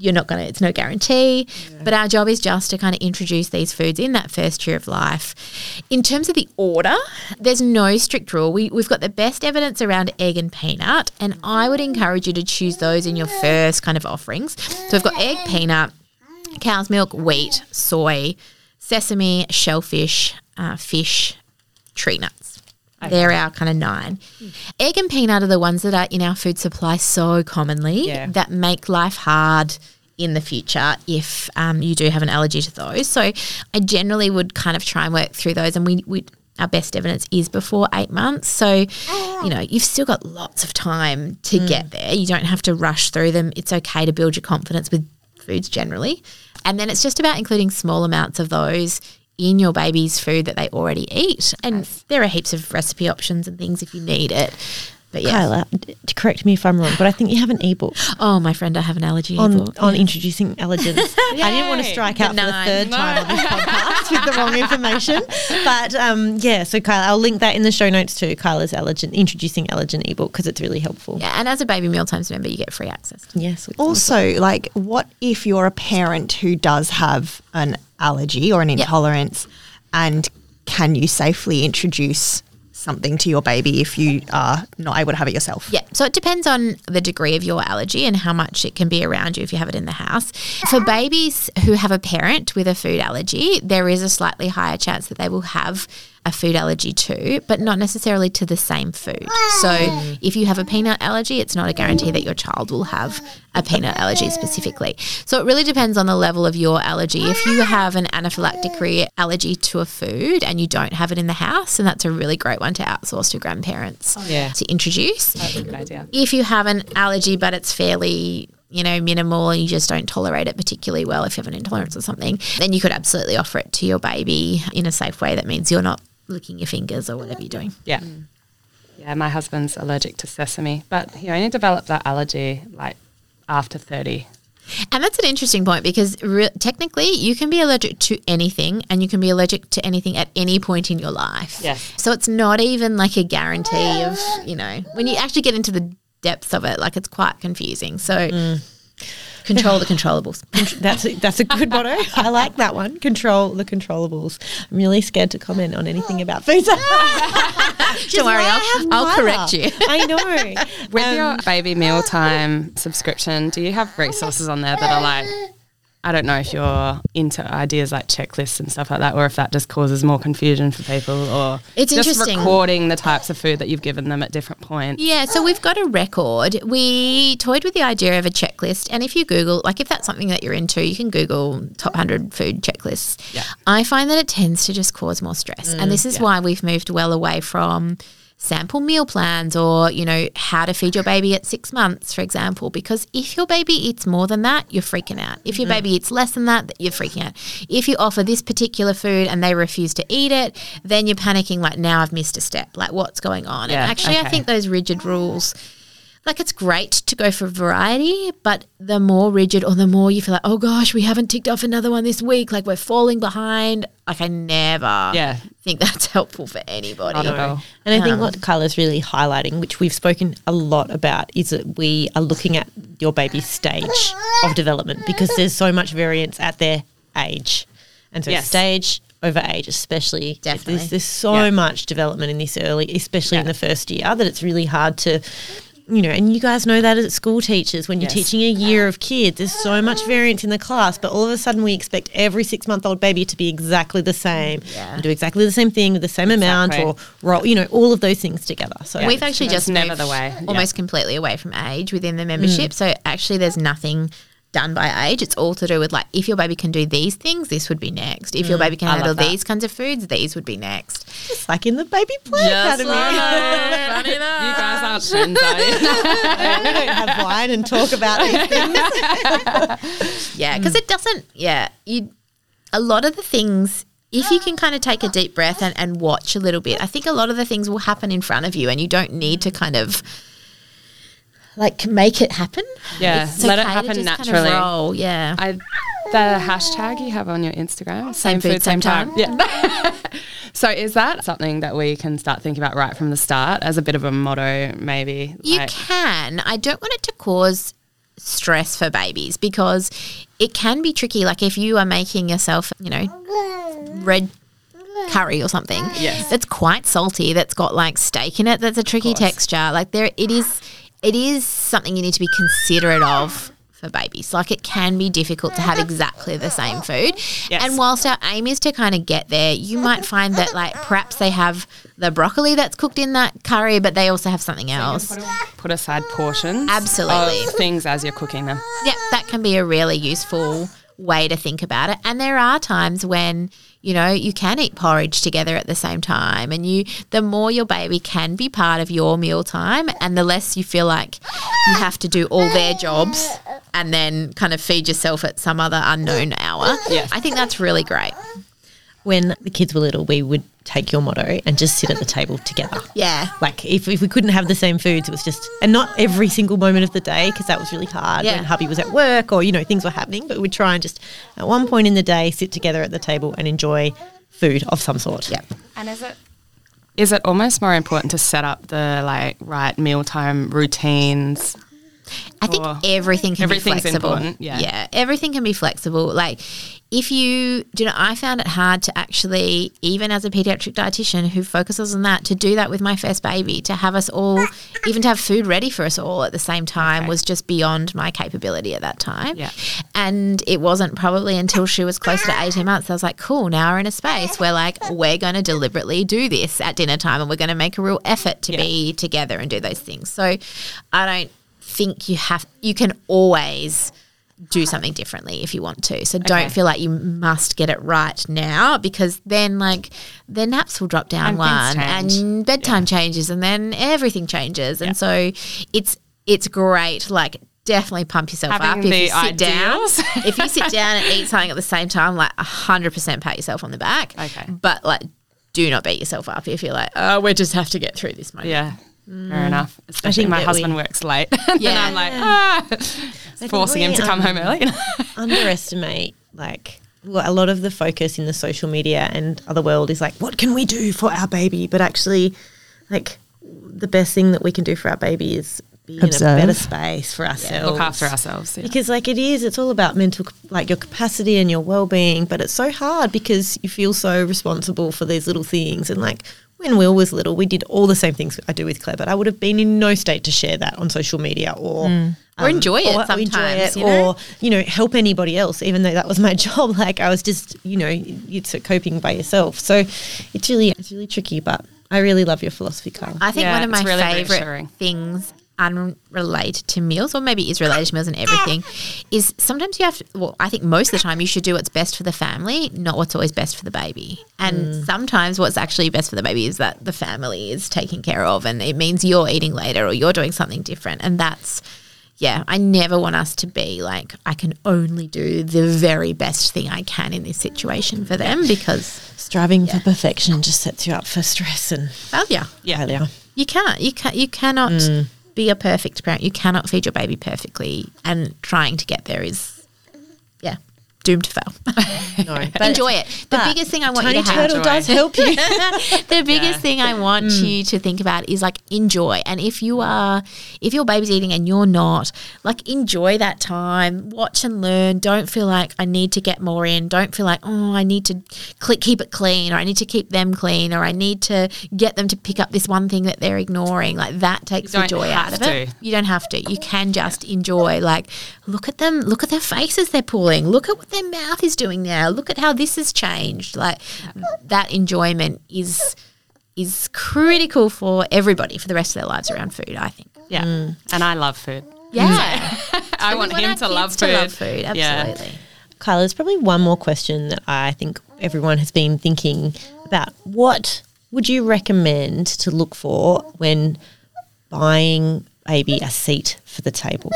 you're not going to, it's no guarantee. But our job is just to kind of introduce these foods in that first year of life. In terms of the order, there's no strict rule. We, we've got the best evidence around egg and peanut, and I would encourage you to choose those in your first kind of offerings. So we've got egg, peanut, cow's milk, wheat, soy, sesame, shellfish, uh, fish, tree nuts. They're our kind of nine. Hmm. Egg and peanut are the ones that are in our food supply so commonly Yeah. that make life hard in the future if um, you do have an allergy to those. So I generally would kind of try and work through those, and we we. Our best evidence is before eight months. So, ah. you know, you've still got lots of time to hmm. get there. You don't have to rush through them. It's okay to build your confidence with foods generally. And then it's just about including small amounts of those in your baby's food that they already eat. And there are heaps of recipe options and things if you need it. But yeah. Kyla, to correct me if I'm wrong, but I think you have an ebook Oh, my friend, I have an allergy on, ebook. on introducing allergens. I didn't want to strike out for the nine. third time on this podcast with the wrong information. But um, yeah, so Kyla, I'll link that in the show notes too. Kyla's allergen, introducing allergen ebook because it's really helpful. Yeah, and as a baby mealtimes member, you get free access. Yes. Also, like, what if you're a parent who does have an allergy or an intolerance, and can you safely introduce something to your baby if you are not able to have it yourself? Yeah, so it depends on the degree of your allergy and how much it can be around you if you have it in the house. For babies who have a parent with a food allergy, there is a slightly higher chance that they will have a food allergy to, but not necessarily to the same food. So if you have a peanut allergy, it's not a guarantee that your child will have a peanut allergy specifically. So it really depends on the level of your allergy. If you have an anaphylactic re- allergy to a food and you don't have it in the house, and that's a really great one to outsource to grandparents oh, Yeah. to introduce. That's a good idea. If you have an allergy but it's fairly you know, minimal and you just don't tolerate it particularly well if you have an intolerance or something, then you could absolutely offer it to your baby in a safe way. That means you're not licking your fingers or whatever you're doing. Yeah. Mm. Yeah, my husband's allergic to sesame, but he only developed that allergy like after 30. And that's an interesting point because re- technically you can be allergic to anything and you can be allergic to anything at any point in your life. Yes. So it's not even like a guarantee of, you know, when you actually get into the depths of it, like it's quite confusing. So mm. Control the controllables. That's a, that's a good motto. I like that one. Control the controllables. I'm really scared to comment on anything about food. Don't worry, I'll, I'll correct you. I know. With Um, your baby mealtime subscription, do you have resources on there that are like, I don't know if you're into ideas like checklists and stuff like that, or if that just causes more confusion for people, or It's just interesting. recording the types of food that you've given them at different points. Yeah, so we've got a record. We toyed with the idea of a checklist, and if you Google, like if that's something that you're into, you can Google top 100 food checklists. Yeah. I find that it tends to just cause more stress. and mm, this is why we've moved well away from sample meal plans or, you know, how to feed your baby at six months, for example, because if your baby eats more than that, you're freaking out. If your mm-hmm. baby eats less than that, you're freaking out. If you offer this particular food and they refuse to eat it, then you're panicking like, now I've missed a step. Like, what's going on? Yeah, and actually, I think those rigid rules like it's great to go for variety, but the more rigid or the more you feel like, oh gosh, we haven't ticked off another one this week, like we're falling behind. Like I never Yeah. think that's helpful for anybody. Not at all. And I think Um, what Kyla's really highlighting, which we've spoken a lot about, is that we are looking at your baby's stage of development because there's so much variance at their age. And so Yes. stage over age, especially, Definitely. there's, there's so Yeah. much development in this early, especially in the first year, that it's really hard to. You know, and you guys know that as school teachers, when you're Yes. teaching a year of kids, there's so much variance in the class, but all of a sudden we expect every six month old baby to be exactly the same Yeah. and do exactly the same thing with the same amount Exactly. or roll, you know, all of those things together. So We've actually That's just never moved the way. Yeah. almost completely away from age within the membership. Mm. So actually, there's nothing done by age. It's all to do with like if your baby can do these things, this would be next. If your baby can I handle these kinds of foods, these would be next. It's like in the baby play academy. You guys aren't trends, are you? we don't have wine and talk about these things. Yeah, because it doesn't. Yeah, you. A lot of the things, if you can kind of take a deep breath and, and watch a little bit, I think a lot of the things will happen in front of you, and you don't need to kind of like make it happen. Yeah, It's let it okay to happen just kind of naturally. roll, yeah. I, the hashtag you have on your Instagram, Same food, same time. Yeah. so is that something that we can start thinking about right from the start as a bit of a motto, maybe? You like- can. I don't want it to cause stress for babies because it can be tricky. Like if you are making yourself, you know, red curry or something Yes. that's quite salty, that's got like steak in it, that's a tricky texture. Like there, it is, it is something you need to be considerate of. For babies, like it can be difficult to have exactly the same food. Yes. And whilst our aim is to kind of get there, you might find that like perhaps they have the broccoli that's cooked in that curry, but they also have something else. put aside portions Absolutely. things as you're cooking them. Yeah, that can be a really useful way to think about it. And there are times when, you know, you can eat porridge together at the same time and you the more your baby can be part of your meal time and the less you feel like you have to do all their jobs and then kind of feed yourself at some other unknown hour. Yeah. I think that's really great. When the kids were little, we would take your motto and just sit at the table together. Yeah. Like if, if we couldn't have the same foods, it was just, and not every single moment of the day because that was really hard Yeah. when hubby was at work or, you know, things were happening. But we'd try and just at one point in the day sit together at the table and enjoy food of some sort. Yeah. And is it is it almost more important to set up the like right mealtime routines I think everything can everything's be flexible. important, yeah. yeah, everything can be flexible. Like if you, do you know, I found it hard to actually, even as a pediatric dietitian who focuses on that, to do that with my first baby, to have us all, even to have food ready for us all at the same time was just beyond my capability at that time. Yeah. And it wasn't probably until she was closer to 18 months, I was like, cool, now we're in a space where like we're going to deliberately do this at dinner time and we're going to make a real effort to be together and do those things. So I don't think you have, you can always do something differently if you want to. So don't feel like you must get it right now because then like their naps will drop down And one and bedtime changes and then everything changes. And so it's it's great like definitely pump yourself Having up if you sit ideals. down. if you sit down and eat something at the same time like 100% pat yourself on the back. Okay. But like do not beat yourself up if you're like, "Oh, we just have to get through this moment." Yeah. Fair enough. Especially think my husband we- works late. and Yeah. I'm like, ah, forcing him to come um, home early. underestimate like well, a lot of the focus in the social media and other world is like what can we do for our baby but actually like the best thing that we can do for our baby is be in a better space for ourselves Look after ourselves. Yeah. because like it is it's all about mental like your capacity and your well-being but it's so hard because you feel so responsible for these little things and like when Will was little, we did all the same things I do with Claire, but I would have been in no state to share that on social media or mm. um, Or enjoy it or sometimes, you know? or you know help anybody else. Even though that was my job, like I was just you know it's coping by yourself. So it's really it's really tricky, but I really love your philosophy, Kyla. I think Yeah, one of my really favorite reassuring. things unrelated to meals, or maybe is related to meals and everything, is sometimes you have to, well, I think most of the time you should do what's best for the family, not what's always best for the baby. And mm. sometimes what's actually best for the baby is that the family is taken care of and it means you're eating later or you're doing something different. And that's, yeah, I never want us to be like, I can only do the very best thing I can in this situation for them because Striving for perfection just sets you up for stress and failure. Yeah. failure. You can't. You can't, You cannot mm. Be a perfect parent. You cannot feed your baby perfectly, and trying to get there is, doomed to fail. No, Enjoy it. The biggest thing I want Tiny you to have. Turtle does help you. the biggest thing I want mm. you to think about is like enjoy. And if you are, if your baby's eating and you're not, like enjoy that time. Watch and learn. Don't feel like I need to get more in. Don't feel like oh I need to cl- keep it clean or I need to keep them clean or I need to get them to pick up this one thing that they're ignoring. Like that takes the joy out have of it. to. You don't have to. You can just enjoy. Like look at them. Look at their faces they're pulling. Look at what their mouth is doing now. Look at how this has changed. Like that enjoyment is is critical for everybody for the rest of their lives around food. I think. Yeah. Mm. And I love food. Yeah, I want want him our to love food. to love food. Yeah. Absolutely. Kyla, there's probably one more question that I think everyone has been thinking about. What would you recommend to look for when buying maybe a seat for the table?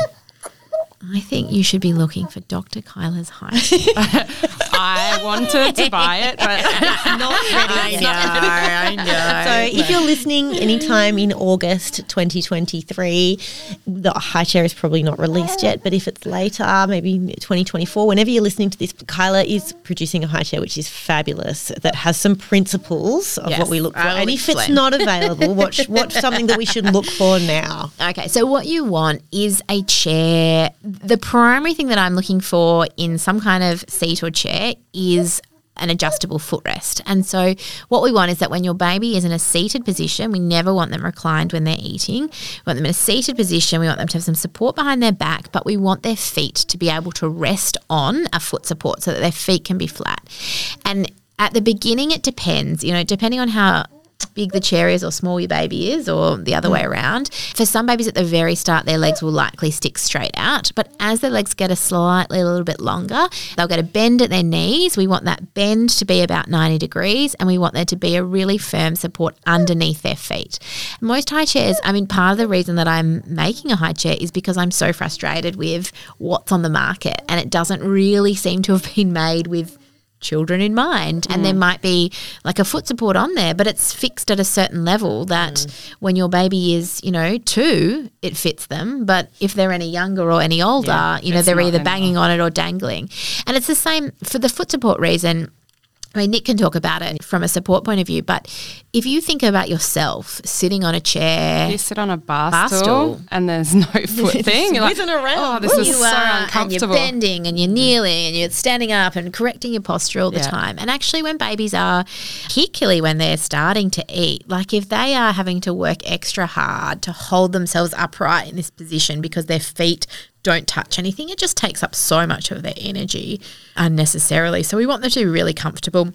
I think you should be looking for Dr. Kyla's height. I wanted to buy it, but it's Not ready. I know. So if you're listening anytime in August 2023, the high chair is probably not released yet, but if it's later, maybe 2024, whenever you're listening to this, Kyla is producing a high chair which is fabulous that has some principles of Yes, what we look for. I will And if it's not available, what's what's something that we should look for now? Okay, so what you want is a chair. The primary thing that I'm looking for in some kind of seat or chair is an adjustable footrest. And so what we want is that when your baby is in a seated position, we never want them reclined when they're eating. We want them in a seated position. We want them to have some support behind their back, but we want their feet to be able to rest on a foot support so that their feet can be flat. And at the beginning, it depends, you know, depending on how big the chair is or small your baby is or the other way mm. around. For some babies at the very start, their legs will likely stick straight out. But as their legs get a slightly a little bit longer, they'll get a bend at their knees. We want that bend to be about 90 degrees and we want there to be a really firm support underneath their feet. Most high chairs, I mean, part of the reason that I'm making a high chair is because I'm so frustrated with what's on the market and it doesn't really seem to have been made with children in mind and there might be like a foot support on there but it's fixed at a certain level that when your baby is you know two it fits them but if they're any younger or any older you know they're either banging on it or dangling. And it's the same for the foot support reason I mean, Nick can talk about it from a support point of view, but if you think about yourself sitting on a chair, You sit on a bar, Bar stool, stool. and there's no foot thing. You're like, around. oh, this is so are, and you're bending and you're mm. kneeling and you're standing up and correcting your posture all the Yeah. time. And actually, when babies are, particularly when they're starting to eat, like if they are having to work extra hard to hold themselves upright in this position because their feet don't touch anything, it just takes up so much of their energy unnecessarily. So we want them to be really comfortable.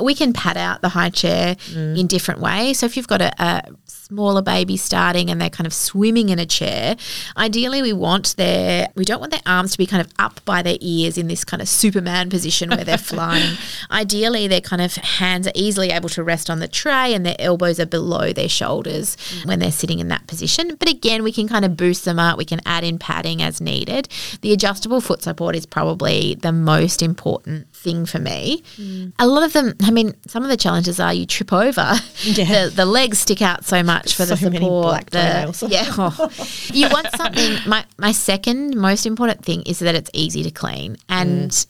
We can pad out the high chair mm. in different ways. So if you've got a, a smaller baby starting and they're kind of swimming in a chair, ideally we want their we don't want their arms to be kind of up by their ears in this kind of Superman position where they're flying. ideally their kind of hands are easily able to rest on the tray and their elbows are below their shoulders mm. when they're sitting in that position. But again, we can kind of boost them up. We can add in padding as needed. The adjustable foot support is probably the most important thing for me. Mm. A lot of them, I mean, some of the challenges are you trip over. Yeah. The, the legs stick out so much for the So many support. black the- yeah. oh. You want something. My, my second most important thing is that it's easy to clean. And mm.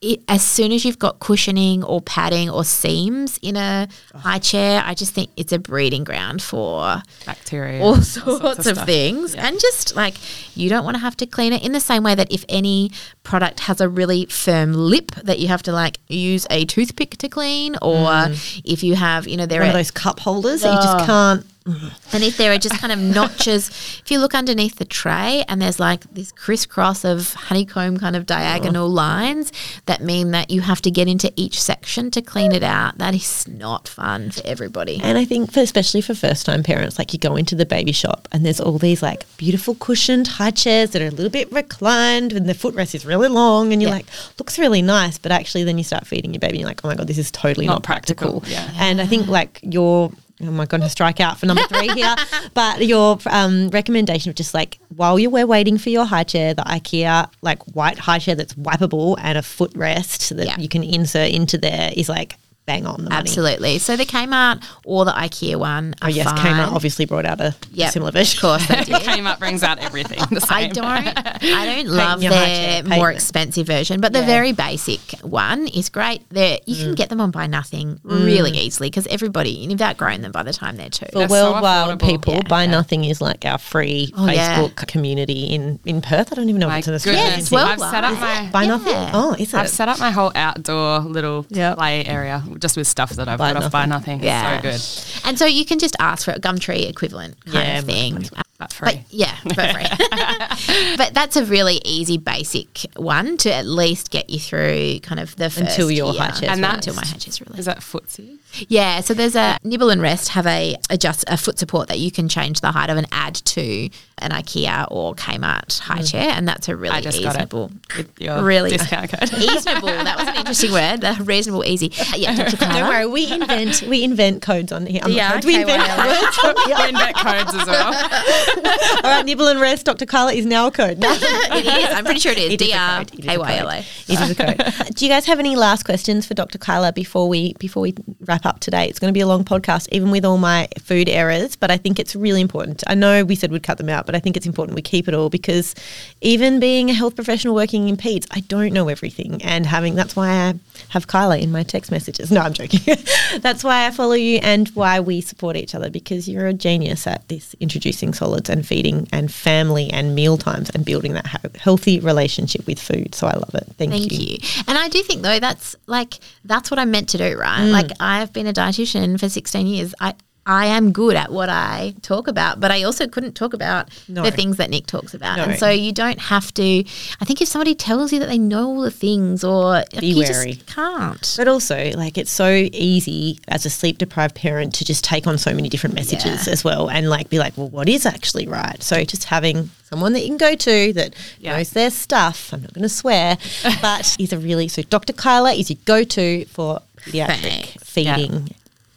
It, as soon as you've got cushioning or padding or seams in a high chair, I just think it's a breeding ground for Bacteria. all and sorts, of, stuff. things. And just like you don't want to have to clean it in the same way that if any product has a really firm lip that you have to like use a toothpick to clean, or mm. if you have, you know, there One are those cup holders that you Oh. just can't. Mm-hmm. and if there are just kind of notches, if you look underneath the tray and there's like this crisscross of honeycomb kind of diagonal lines that mean that you have to get into each section to clean it out, that is not fun for everybody. And I think, for, especially for first time parents, like you go into the baby shop and there's all these like beautiful cushioned high chairs that are a little bit reclined and the footrest is really long and you're Yeah. like, looks really nice. But actually, then you start feeding your baby and you're like, oh my God, this is totally not, Not practical. practical, yeah. And I think like your. Oh my god, to strike out for number three here. but your um, recommendation of just like while you were waiting for your high chair, the IKEA like white high chair that's wipeable and a footrest that Yeah. you can insert into there is like bang on the money. Absolutely. So the Kmart or the IKEA one. Oh Are yes, fine. Kmart obviously brought out a Yep, similar version. Of course they did. Came up, brings out everything. The I same. don't. I don't love your their chair more expensive version, but the Yeah. very basic one is great. There, you can mm. get them on buy nothing really mm. easily because everybody you've outgrown them by the time they're two. For They're worldwide affordable. people, Yeah. Buy Nothing is like our free Oh, yeah. Facebook community in, in Perth. I don't even know My if it's in Australia. goodness. it's well I've set up my Buy Yeah. Nothing? Oh, is I've set up my whole outdoor little Yep. play area just with stuff that I've Buy got off Buy Nothing. Nothing. Yeah. It's so good. And so you can just ask for a Gumtree equivalent kind Yeah, of thing. Uh, but free. But yeah, for free. but that's a really easy, basic one to at least get you through kind of the first Until your year. And until that's- my high chair's released. Is that footsie? Yeah, so there's a nibble and rest have a adjust a foot support that you can change the height of and add to an IKEA or Kmart high chair, and that's a really I just got it. reasonable. With your Really? discount code. Reasonable. That was an interesting word. Uh, reasonable, easy. Uh, yeah, Dr. Don't worry, we invent we invent codes on here. I'm Yeah, codes, we invent well, words. We invent codes as well. All right, nibble and rest. Dr. Kyla is now a code. it is. I'm pretty sure it is. It D R code. It is a K Y L A. It is a code. Do you guys have any last questions for Dr. Kyla before we before we wrap up today? It's going to be a long podcast, even with all my food errors, but I think it's really important. I know we said we'd cut them out, but I think it's important we keep it all because even being a health professional working in peds, I don't know everything, and having that's why I have Kyla in my text messages. No, I'm joking. that's why I follow you and why we support each other because you're a genius at this introducing solids and feeding and family and meal times and building that healthy relationship with food. So I love it. Thank, Thank you. you. And I do think though that's like that's what I'm meant to do, right? Mm. Like I've been a dietitian for 16 years. I I am good at what I talk about, but I also couldn't talk about No. the things that Nick talks about. No. And so you don't have to I think if somebody tells you that they know all the things or Be you wary. just can't. But also, like, it's so easy as a sleep deprived parent to just take on so many different messages Yeah. as well and, like, be like, well, what is actually right? So just having someone that you can go to that Yeah. knows their stuff, I'm not going to swear, but is a really, so Dr. Kyla is your go to for pediatric Thanks. feeding.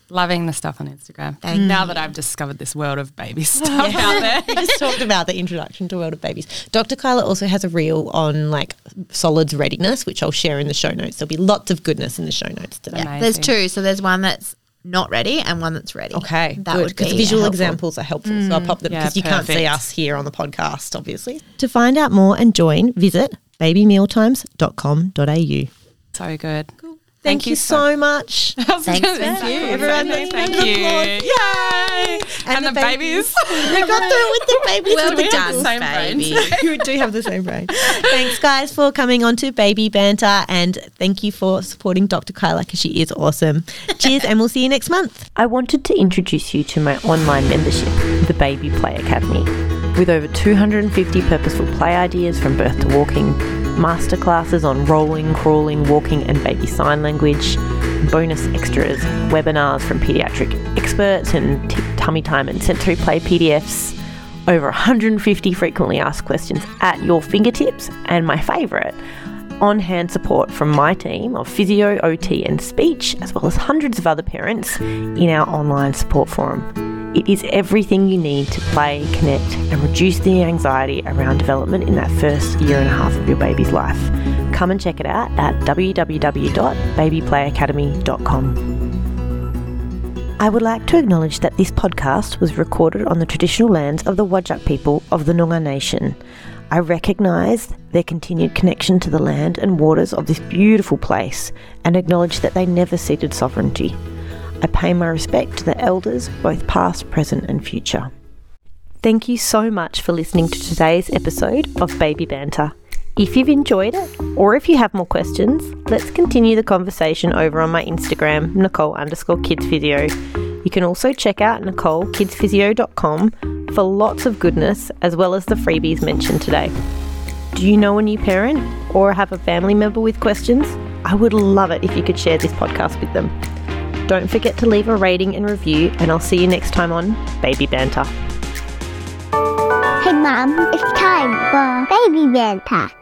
Loving the stuff on Instagram. Thank now that I've discovered this world of baby stuff out there. we just talked about the introduction to World of Babies. Dr. Kyla also has a reel on like solids readiness, which I'll share in the show notes. There'll be lots of goodness in the show notes today. Yeah, there's two. So there's one that's not ready and one that's ready. Okay, that good would be because visual helpful. examples are helpful. so I'll pop them Yeah, because you can't see us here on the podcast, obviously. To find out more and join, visit babymealtimes.com.au. So good. Thank, you so much. Thanks, Thank Thank you. Everyone, Thank let's you. applause. Yay! And, the, babies. we got through with the babies. Well we have done, the same brains? baby. you do have the same brain. Thanks, guys, for coming on to Baby Banter, and thank you for supporting Dr. Kyla because she is awesome. Cheers, and we'll see you next month. I wanted to introduce you to my online membership, the Baby Play Academy. With over 250 purposeful play ideas from birth to walking, masterclasses on rolling, crawling, walking, and baby sign language, bonus extras, webinars from pediatric experts, and t- tummy time and sensory play PDFs, over 150 frequently asked questions at your fingertips, and my favourite, on hand support from my team of physio, OT, and speech, as well as hundreds of other parents in our online support forum. It is everything you need to play, connect, and reduce the anxiety around development in that first year and a half of your baby's life. Come and check it out at www.babyplayacademy.com. I would like to acknowledge that this podcast was recorded on the traditional lands of the Whadjuk people of the Noongar Nation. I recognise their continued connection to the land and waters of this beautiful place and acknowledge that they never ceded sovereignty. I pay my respect to the elders, both past, present, and future. Thank you so much for listening to today's episode of Baby Banter. If you've enjoyed it, or if you have more questions, let's continue the conversation over on my Instagram, Nicole underscore kids physio. You can also check out NicoleKidsPhysio.com for lots of goodness as well as the freebies mentioned today. Do you know a new parent or have a family member with questions? I would love it if you could share this podcast with them. Don't forget to leave a rating and review, and I'll see you next time on Baby Banter. Hey, Mom, it's time for Baby Banter.